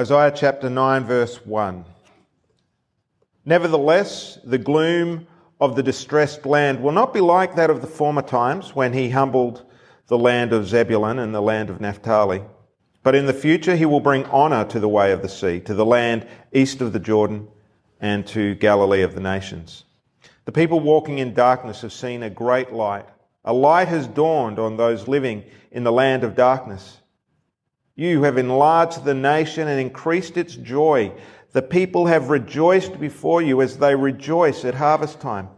Isaiah chapter 9, verse 1. Nevertheless, the gloom of the distressed land will not be like that of the former times when he humbled the land of Zebulun and the land of Naphtali. But in the future, he will bring honor to the way of the sea, to the land east of the Jordan, and to Galilee of the nations. The people walking in darkness have seen a great light. A light has dawned on those living in the land of darkness. You have enlarged the nation and increased its joy. The people have rejoiced before you as they rejoice at harvest time,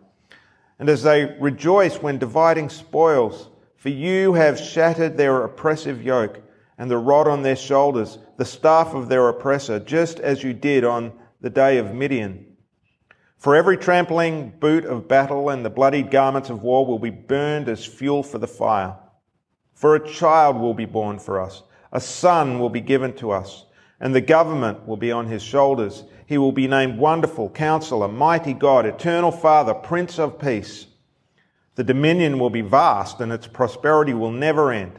and as they rejoice when dividing spoils. For you have shattered their oppressive yoke and the rod on their shoulders, the staff of their oppressor, just as you did on the day of Midian. For every trampling boot of battle and the bloodied garments of war will be burned as fuel for the fire. For a child will be born for us, a son will be given to us, and the government will be on his shoulders. He will be named Wonderful, Counselor, Mighty God, Eternal Father, Prince of Peace. The dominion will be vast and its prosperity will never end.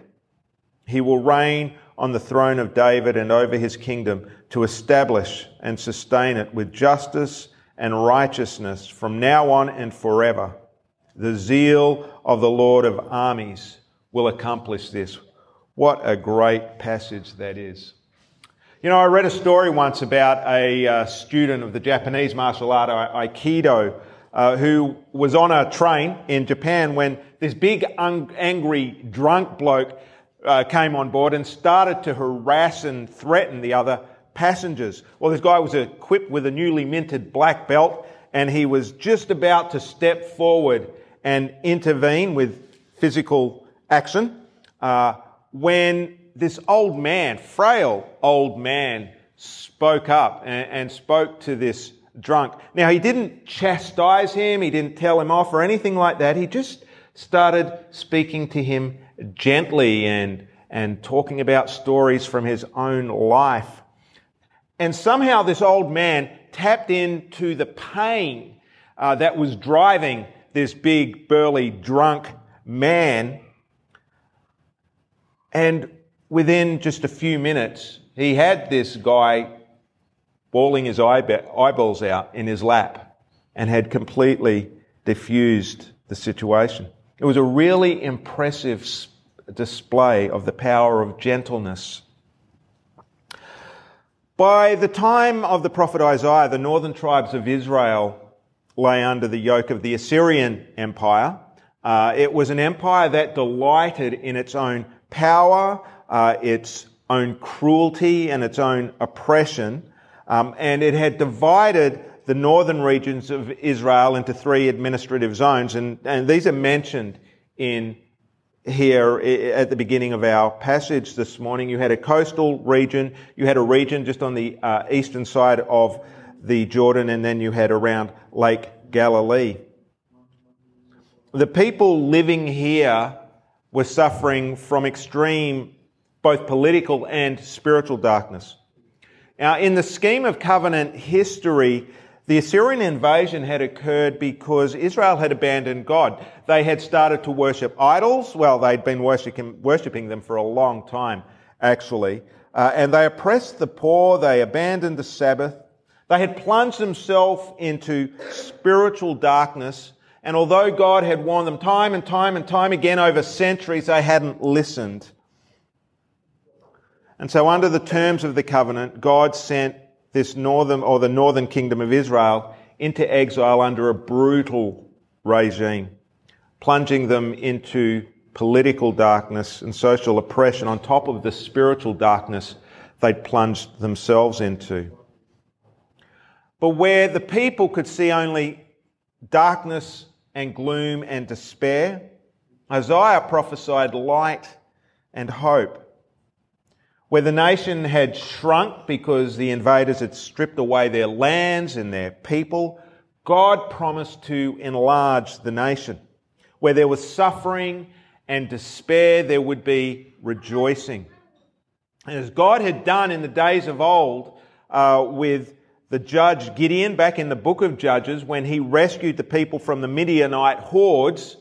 He will reign on the throne of David and over his kingdom to establish and sustain it with justice and righteousness from now on and forever. The zeal of the Lord of armies will accomplish this. What a great passage that is. You know, I read a story once about a uh, student of the Japanese martial art, Aikido, uh, who was on a train in Japan when this big, un- angry, drunk bloke uh, came on board and started to harass and threaten the other passengers. Well, this guy was equipped with a newly minted black belt and he was just about to step forward and intervene with physical action uh, when this old man, frail old man, spoke up and, and spoke to this drunk. Now, he didn't chastise him, he didn't tell him off or anything like that. He just started speaking to him gently and, and talking about stories from his own life. And somehow this old man tapped into the pain uh, that was driving this big, burly, drunk man. And within just a few minutes, he had this guy bawling his eyeballs out in his lap and had completely diffused the situation. It was a really impressive display of the power of gentleness. By the time of the prophet Isaiah, the northern tribes of Israel lay under the yoke of the Assyrian Empire. Uh, it was an empire that delighted in its own power, uh, its own cruelty, and its own oppression. Um, and it had divided the northern regions of Israel into three administrative zones, and, and these are mentioned in here at the beginning of our passage this morning. You had a coastal region, you had a region just on the uh, eastern side of the Jordan, and then you had around Lake Galilee. The people living here were suffering from extreme both political and spiritual darkness. Now, in the scheme of covenant history, the Assyrian invasion had occurred because Israel had abandoned God. They had started to worship idols. Well, they'd been worshipping, worshipping them for a long time, actually. Uh, and they oppressed the poor. They abandoned the Sabbath. They had plunged themselves into spiritual darkness. And although God had warned them time and time and time again over centuries, they hadn't listened. And so under the terms of the covenant, God sent this northern or the northern kingdom of Israel into exile under a brutal regime, plunging them into political darkness and social oppression on top of the spiritual darkness they'd plunged themselves into. But where the people could see only darkness and gloom and despair, Isaiah prophesied light and hope where the nation had shrunk because the invaders had stripped away their lands and their people, God promised to enlarge the nation. Where there was suffering and despair, there would be rejoicing. And as God had done in the days of old uh, with the judge Gideon back in the book of Judges, when he rescued the people from the Midianite hordes,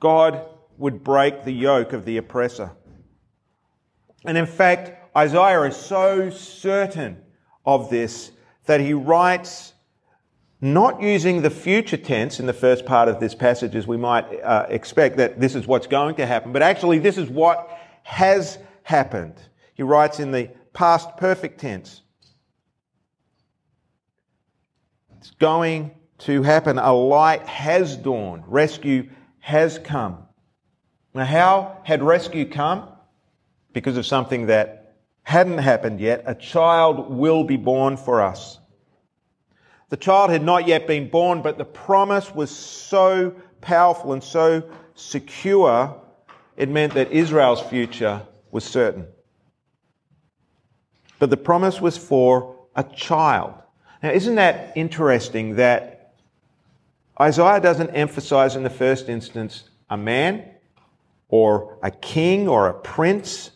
God would break the yoke of the oppressor. And in fact, Isaiah is so certain of this that he writes not using the future tense in the first part of this passage as we might uh, expect that this is what's going to happen, but actually this is what has happened. He writes in the past perfect tense. It's going to happen. A light has dawned. Rescue has come. Now, how had rescue come? Because of something that hadn't happened yet. A child will be born for us. The child had not yet been born, but the promise was so powerful and so secure, it meant that Israel's future was certain. But the promise was for a child. Now, isn't that interesting that Isaiah doesn't emphasize in the first instance a man or a king or a prince?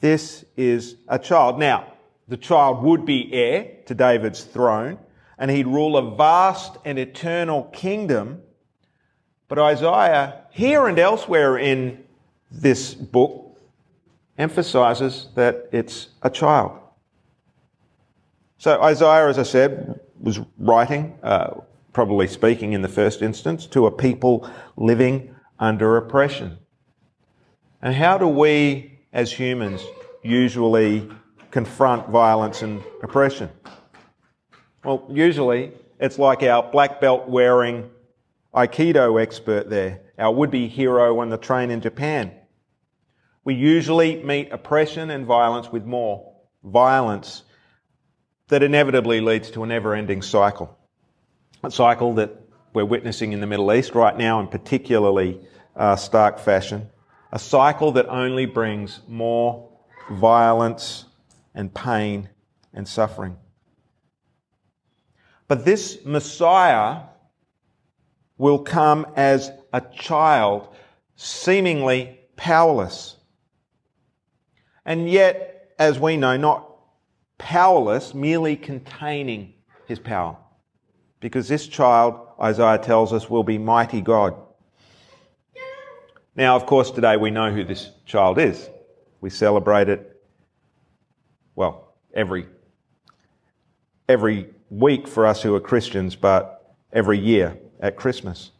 This is a child. Now, the child would be heir to David's throne, and he'd rule a vast and eternal kingdom. But Isaiah, here and elsewhere in this book, emphasizes that it's a child. So Isaiah, as I said, was writing, uh, probably speaking in the first instance, to a people living under oppression. And how do we, as humans, usually confront violence and oppression? Well, usually it's like our black belt wearing Aikido expert there, our would be hero on the train in Japan. We usually meet oppression and violence with more violence that inevitably leads to a never ending cycle. A cycle that we're witnessing in the Middle East right now in particularly uh, stark fashion. A cycle that only brings more violence, and pain and suffering. But this Messiah will come as a child, seemingly powerless. And yet, as we know, not powerless, merely containing his power. Because this child, Isaiah tells us, will be mighty God. Now, of course, today we know who this child is. We celebrate it well, every, every week for us who are Christians, but every year at Christmas.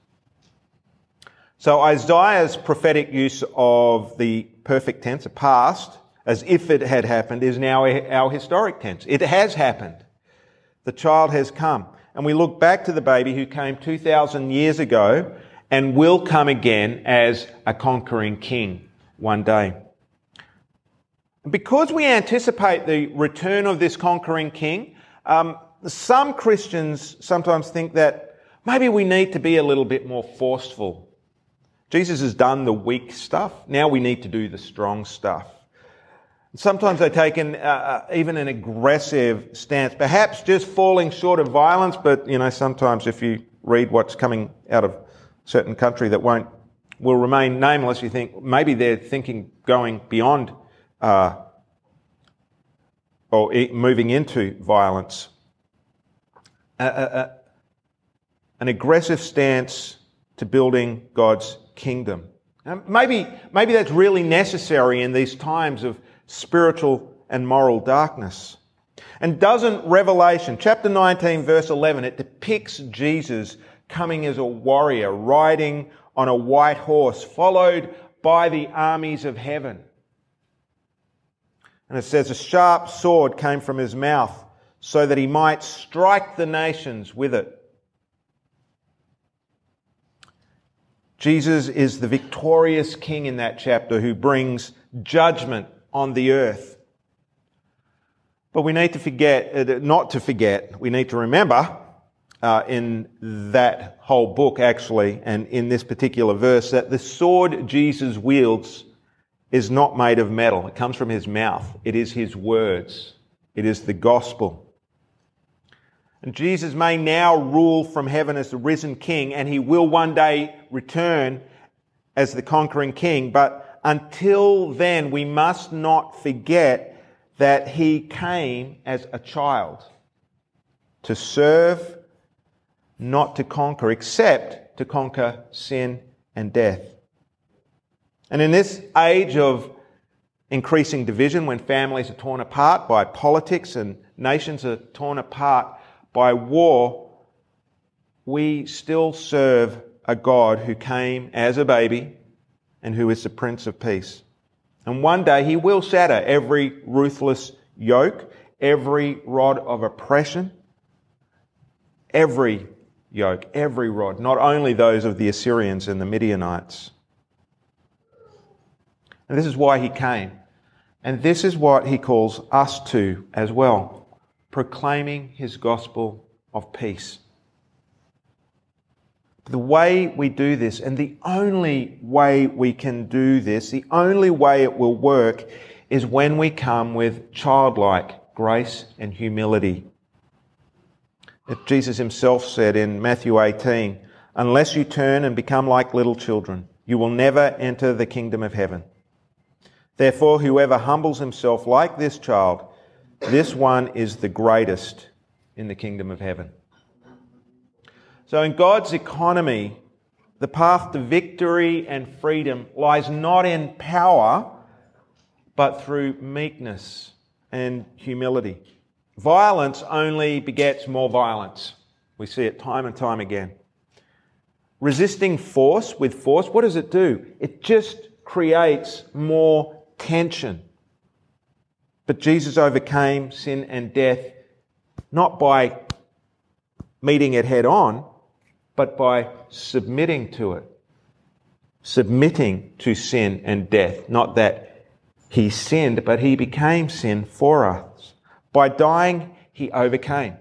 So Isaiah's prophetic use of the perfect tense, a past, as if it had happened, is now our historic tense. It has happened. The child has come. And we look back to the baby who came 2,000 years ago and will come again as a conquering king one day. Because we anticipate the return of this conquering king, um, some Christians sometimes think that maybe we need to be a little bit more forceful. Jesus has done the weak stuff. Now we need to do the strong stuff. Sometimes they take an, uh, uh, even an aggressive stance, perhaps just falling short of violence, but you know, sometimes if you read what's coming out of a certain country that won't, will remain nameless, you think maybe they're thinking going beyond uh, or moving into violence. an aggressive stance to building God's kingdom. maybe, maybe that's really necessary in these times of spiritual and moral darkness. And doesn't Revelation, chapter 19, verse 11, it depicts Jesus coming as a warrior, riding on a white horse, followed by the armies of heaven. And it says, A sharp sword came from his mouth so that he might strike the nations with it. Jesus is the victorious king in that chapter who brings judgment on the earth. But we need to forget, uh, not to forget, we need to remember uh, in that whole book actually, and in this particular verse, that the sword Jesus wields is not made of metal. It comes from his mouth. It is his words. It is the gospel. And Jesus may now rule from heaven as the risen king, and he will one day return as the conquering king. But until then, we must not forget that he came as a child to serve, not to conquer, except to conquer sin and death. And in this age of increasing division, when families are torn apart by politics and nations are torn apart by war, we still serve a God who came as a baby and who is the Prince of Peace. And one day he will shatter every ruthless yoke, every rod of oppression, every yoke, every rod, not only those of the Assyrians and the Midianites. And this is why he came. And this is what he calls us to as well proclaiming his gospel of peace. The way we do this, and the only way we can do this, the only way it will work, is when we come with childlike grace and humility. Jesus himself said in Matthew 18, Unless you turn and become like little children, you will never enter the kingdom of heaven. Therefore, whoever humbles himself like this child, this one is the greatest in the kingdom of heaven. So, in God's economy, the path to victory and freedom lies not in power, but through meekness and humility. Violence only begets more violence. We see it time and time again. Resisting force with force, what does it do? It just creates more tension. But Jesus overcame sin and death not by meeting it head on, but by submitting to it. Submitting to sin and death. Not that he sinned, but he became sin for us. By dying, he overcame.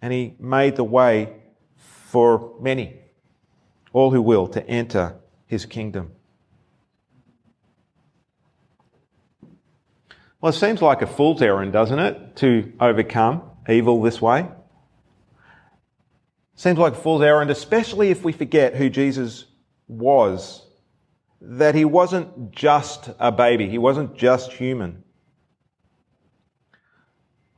And he made the way for many, all who will, to enter his kingdom. Well, it seems like a fool's errand, doesn't it, to overcome evil this way? Seems like a fool's errand, especially if we forget who Jesus was. That he wasn't just a baby, he wasn't just human.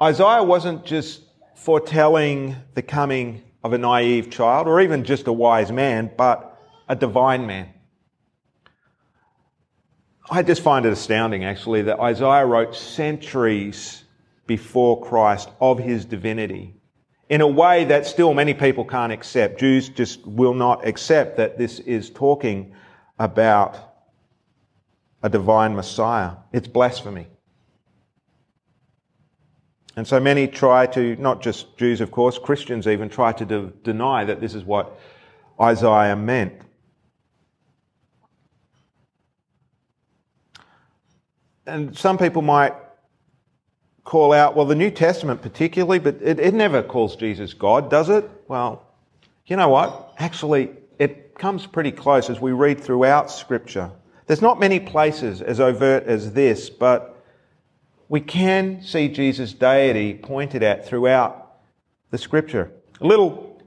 Isaiah wasn't just foretelling the coming of a naive child or even just a wise man, but a divine man. I just find it astounding, actually, that Isaiah wrote centuries before Christ of his divinity in a way that still many people can't accept. Jews just will not accept that this is talking about a divine Messiah. It's blasphemy. And so many try to, not just Jews, of course, Christians even try to de- deny that this is what Isaiah meant. and some people might call out, well, the New Testament particularly, but it, it never calls Jesus God, does it? Well, you know what? Actually, it comes pretty close as we read throughout Scripture. There's not many places as overt as this, but we can see Jesus' deity pointed at throughout the Scripture. A little,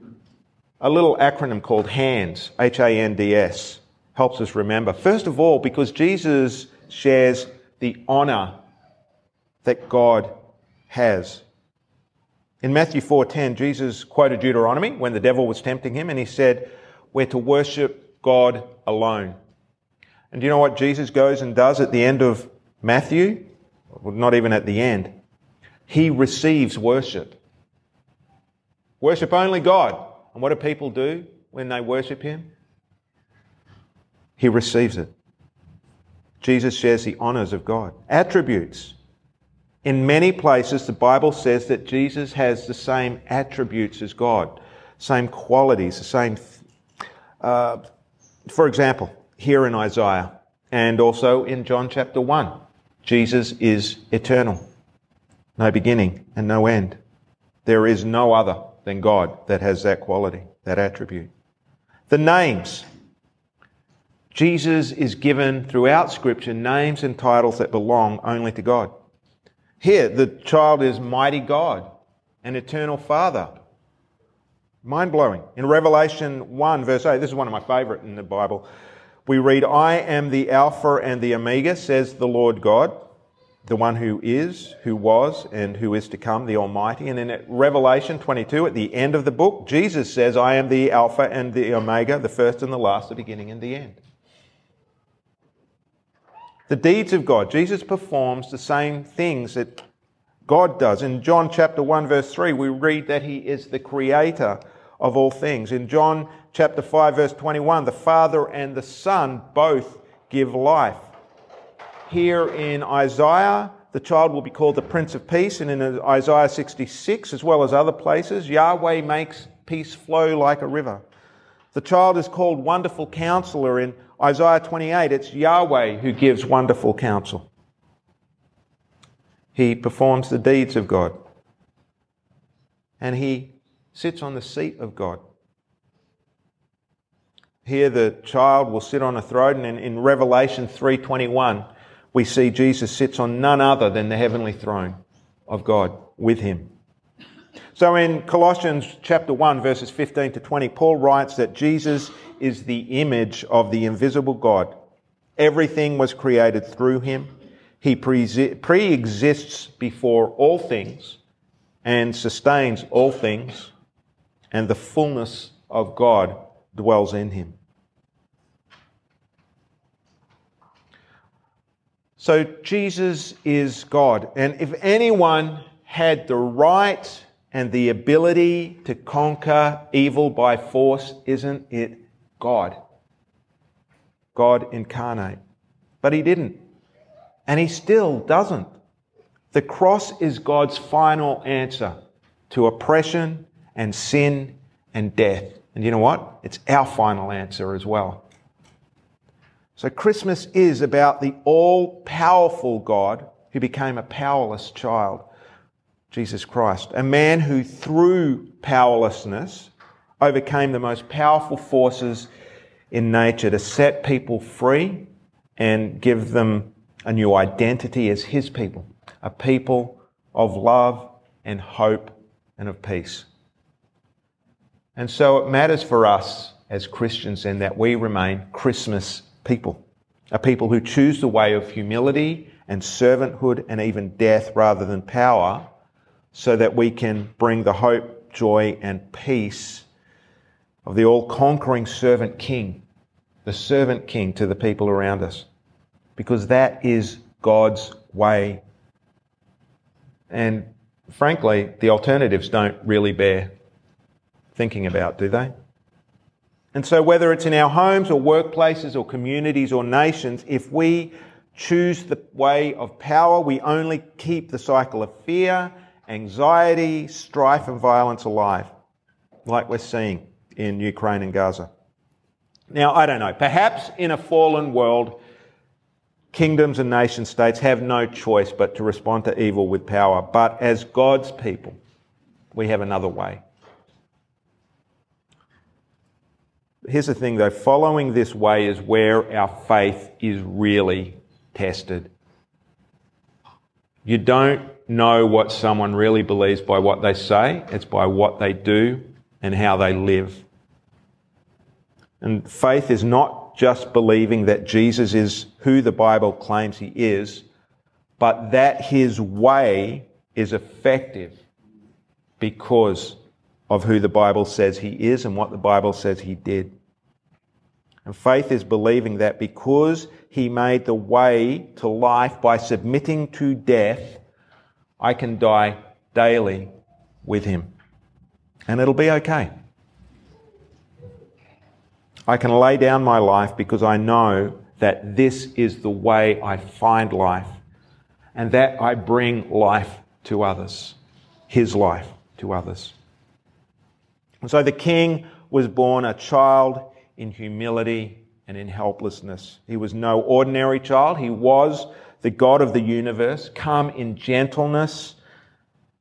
a little acronym called HANDS, H-A-N-D-S, helps us remember. First of all, because Jesus shares the honor that God has. In Matthew 4:10, Jesus quoted Deuteronomy when the devil was tempting him and he said, "We're to worship God alone." And do you know what Jesus goes and does at the end of Matthew? Well, not even at the end. He receives worship. Worship only God. And what do people do when they worship him? He receives it. Jesus shares the honors of God. Attributes. In many places, the Bible says that Jesus has the same attributes as God, same qualities, the same. Uh, for example, here in Isaiah and also in John chapter 1, Jesus is eternal, no beginning and no end. There is no other than God that has that quality, that attribute. The names. Jesus is given throughout Scripture names and titles that belong only to God. Here, the child is mighty God, an eternal Father. Mind blowing. In Revelation 1, verse 8, this is one of my favorite in the Bible. We read, I am the Alpha and the Omega, says the Lord God, the one who is, who was, and who is to come, the Almighty. And in Revelation 22, at the end of the book, Jesus says, I am the Alpha and the Omega, the first and the last, the beginning and the end. The deeds of God. Jesus performs the same things that God does. In John chapter 1 verse 3, we read that he is the creator of all things. In John chapter 5 verse 21, the Father and the Son both give life. Here in Isaiah, the child will be called the Prince of Peace, and in Isaiah 66, as well as other places, Yahweh makes peace flow like a river. The child is called Wonderful Counselor. In Isaiah 28, it's Yahweh who gives wonderful counsel. He performs the deeds of God. And he sits on the seat of God. Here the child will sit on a throne and in Revelation 3:21 we see Jesus sits on none other than the heavenly throne of God with him. So in Colossians chapter 1 verses 15 to 20 Paul writes that Jesus is the image of the invisible God. Everything was created through him. He pre exists before all things and sustains all things, and the fullness of God dwells in him. So Jesus is God. And if anyone had the right and the ability to conquer evil by force, isn't it God? God incarnate. But he didn't. And he still doesn't. The cross is God's final answer to oppression and sin and death. And you know what? It's our final answer as well. So Christmas is about the all powerful God who became a powerless child, Jesus Christ, a man who through powerlessness overcame the most powerful forces in nature to set people free and give them a new identity as his people, a people of love and hope and of peace. And so it matters for us as Christians then that we remain Christmas people, a people who choose the way of humility and servanthood and even death rather than power, so that we can bring the hope, joy, and peace of the all conquering servant king, the servant king to the people around us. Because that is God's way. And frankly, the alternatives don't really bear thinking about, do they? And so, whether it's in our homes or workplaces or communities or nations, if we choose the way of power, we only keep the cycle of fear, anxiety, strife, and violence alive, like we're seeing in Ukraine and Gaza. Now, I don't know, perhaps in a fallen world, kingdoms and nation states have no choice but to respond to evil with power. But as God's people, we have another way. Here's the thing though following this way is where our faith is really tested. You don't know what someone really believes by what they say, it's by what they do and how they live. And faith is not just believing that Jesus is who the Bible claims he is, but that his way is effective because of who the Bible says he is and what the Bible says he did. And faith is believing that because he made the way to life by submitting to death, I can die daily with him. And it'll be okay. I can lay down my life because I know that this is the way I find life and that I bring life to others, his life to others. And so the king was born a child in humility and in helplessness. He was no ordinary child. He was the God of the universe, come in gentleness.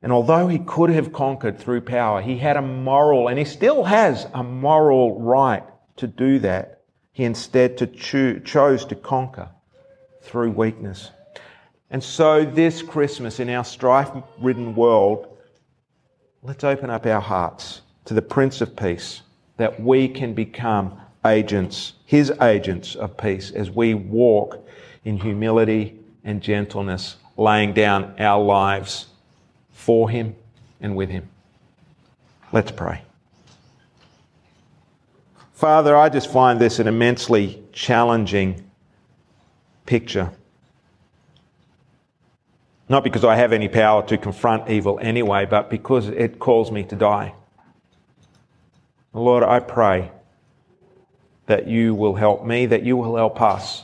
And although he could have conquered through power, he had a moral, and he still has a moral right to do that. He instead to cho- chose to conquer through weakness. And so, this Christmas, in our strife ridden world, let's open up our hearts to the Prince of Peace that we can become agents, his agents of peace, as we walk in humility and gentleness, laying down our lives for him and with him. Let's pray. Father, I just find this an immensely challenging picture. Not because I have any power to confront evil anyway, but because it calls me to die. Lord, I pray that you will help me, that you will help us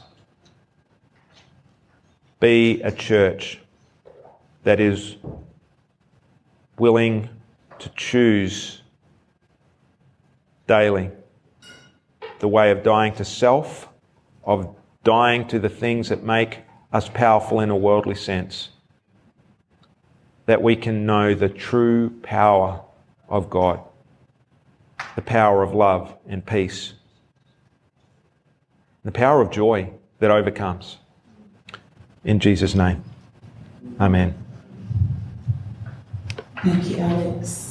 be a church that is willing to choose daily the way of dying to self, of dying to the things that make us powerful in a worldly sense, that we can know the true power of God, the power of love and peace, the power of joy that overcomes. In Jesus' name, Amen. Thank you, Alex.